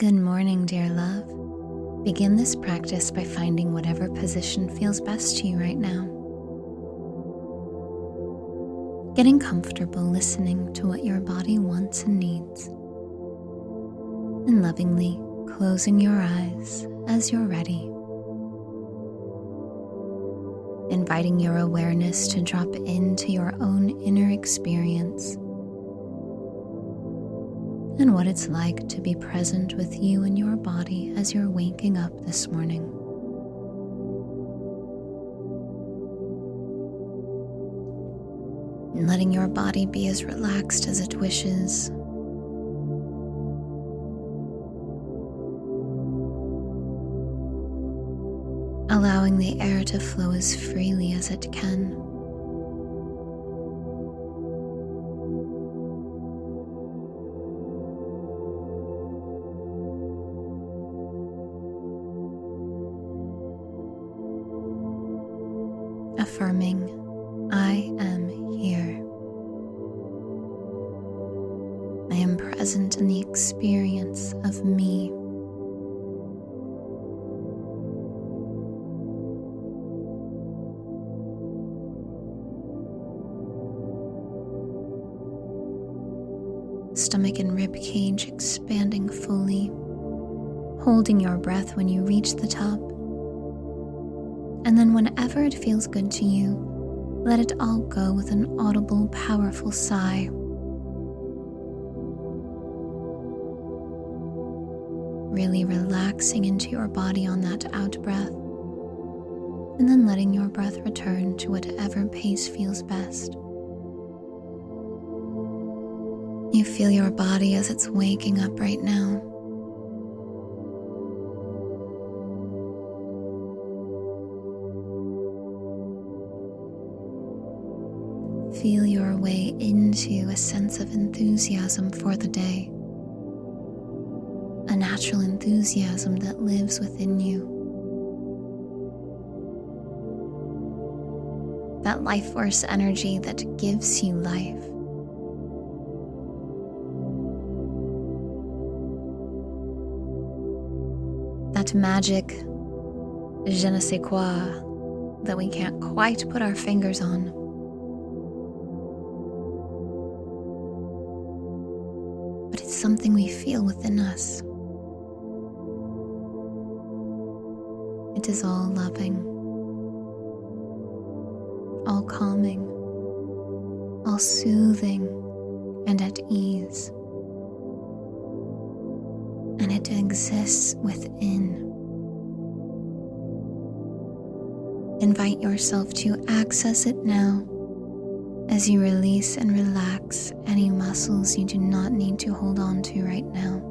Good morning, dear love. Begin this practice by finding whatever position feels best to you right now. Getting comfortable listening to what your body wants and needs. And lovingly closing your eyes as you're ready. Inviting your awareness to drop into your own inner experience and what it's like to be present with you and your body as you're waking up this morning. And letting your body be as relaxed as it wishes. Allowing the air to flow as freely as it can. Affirming, I am here. I am present in the experience of me. Stomach and rib cage expanding fully, holding your breath when you reach the top and then, whenever it feels good to you, let it all go with an audible, powerful sigh. Really relaxing into your body on that out breath, and then letting your breath return to whatever pace feels best. You feel your body as it's waking up right now. Into a sense of enthusiasm for the day, a natural enthusiasm that lives within you. That life force energy that gives you life. That magic je ne sais quoi that we can't quite put our fingers on. Something we feel within us. It is all loving, all calming, all soothing and at ease. And it exists within. Invite yourself to access it now as you release and relax any muscles you do not need to hold on to right now.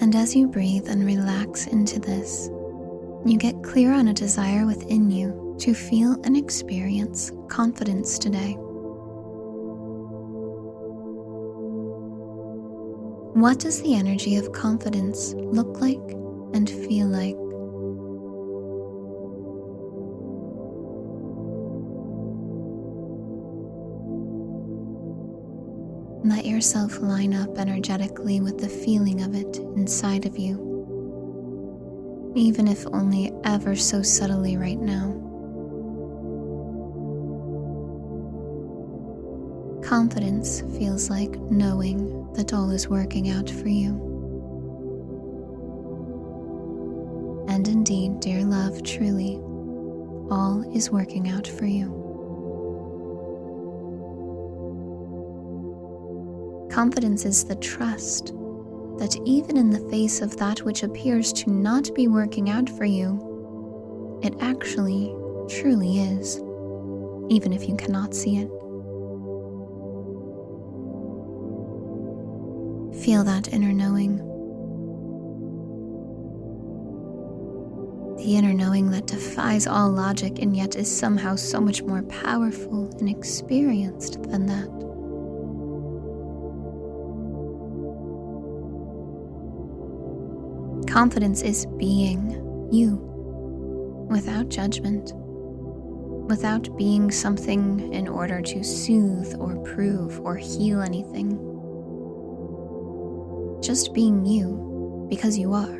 And as you breathe and relax into this, you get clear on a desire within you to feel and experience confidence today. What does the energy of confidence look like and feel like? Let yourself line up energetically with the feeling of it inside of you, even if only ever so subtly right now. Confidence feels like knowing that all is working out for you. And indeed, dear love, truly, all is working out for you. Confidence is the trust that even in the face of that which appears to not be working out for you, it actually truly is, even if you cannot see it. Feel that inner knowing. The inner knowing that defies all logic and yet is somehow so much more powerful and experienced than that. Confidence is being you without judgment, without being something in order to soothe or prove or heal anything. Just being you because you are.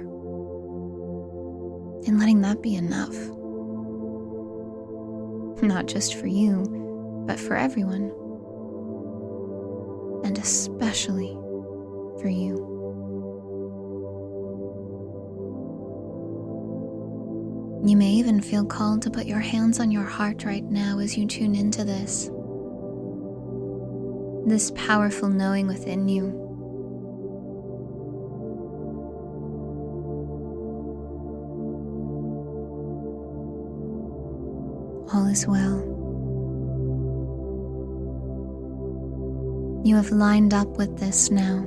And letting that be enough. Not just for you, but for everyone. And especially for you. You may even feel called to put your hands on your heart right now as you tune into this. This powerful knowing within you. Is well. You have lined up with this now.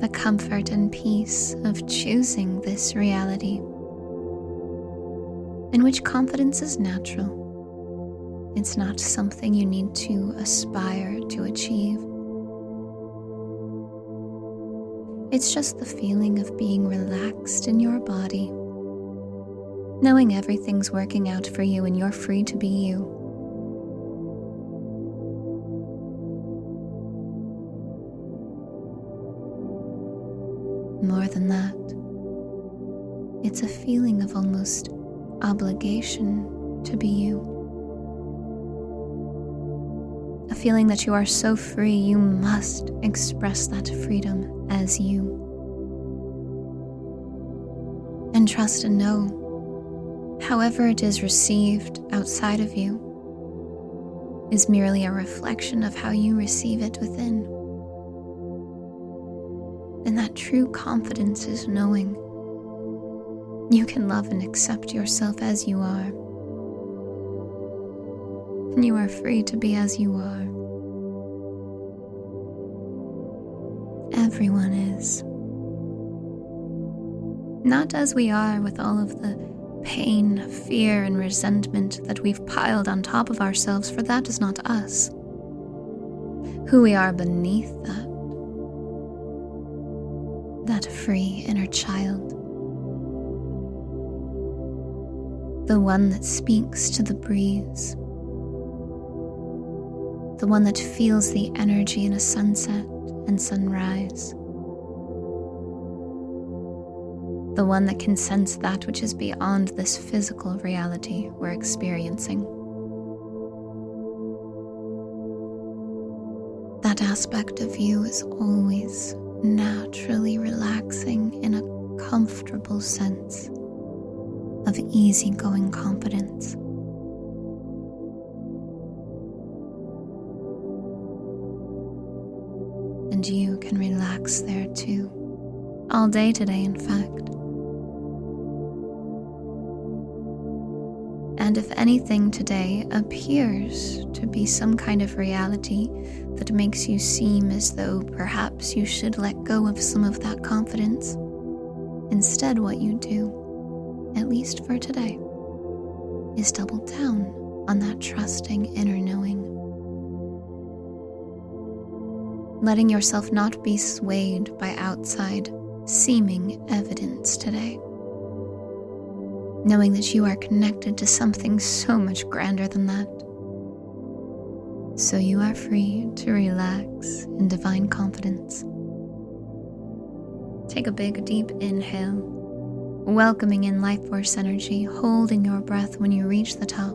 The comfort and peace of choosing this reality in which confidence is natural. It's not something you need to aspire to achieve. It's just the feeling of being relaxed in your body, knowing everything's working out for you and you're free to be you. More than that, it's a feeling of almost obligation to be you. A feeling that you are so free, you must express that freedom as you. And trust and know, however it is received outside of you, is merely a reflection of how you receive it within. And that true confidence is knowing you can love and accept yourself as you are. And You are free to be as you are. Everyone is. Not as we are with all of the pain, fear, and resentment that we've piled on top of ourselves, for that is not us. Who we are beneath that. That free inner child the one that speaks to the breeze, the one that feels the energy in a sunset and sunrise, the one that can sense that which is beyond this physical reality we're experiencing. That aspect of you is always naturally relaxing in a comfortable sense of easygoing confidence. And you can relax there too, all day today, in fact. And if anything today appears to be some kind of reality that makes you seem as though perhaps you should let go of some of that confidence, instead, what you do at least for today, is double down on that trusting inner knowing. Letting yourself not be swayed by outside seeming evidence today. Knowing that you are connected to something so much grander than that. So you are free to relax in divine confidence. Take a big, deep inhale welcoming in life force energy, holding your breath when you reach the top.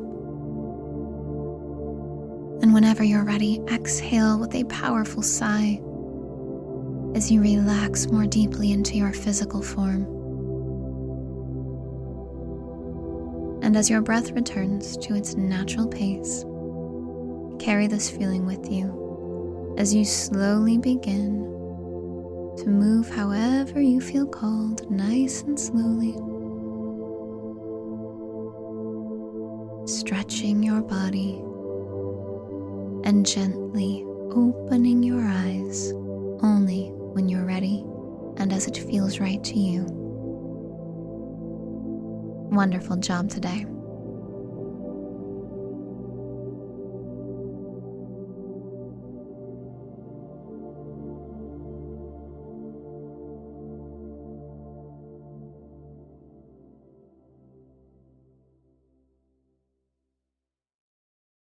And whenever you're ready, exhale with a powerful sigh as you relax more deeply into your physical form. And as your breath returns to its natural pace, carry this feeling with you as you slowly begin to move however you feel called, nice and slowly. Stretching your body and gently opening your eyes only when you're ready and as it feels right to you. Wonderful job today.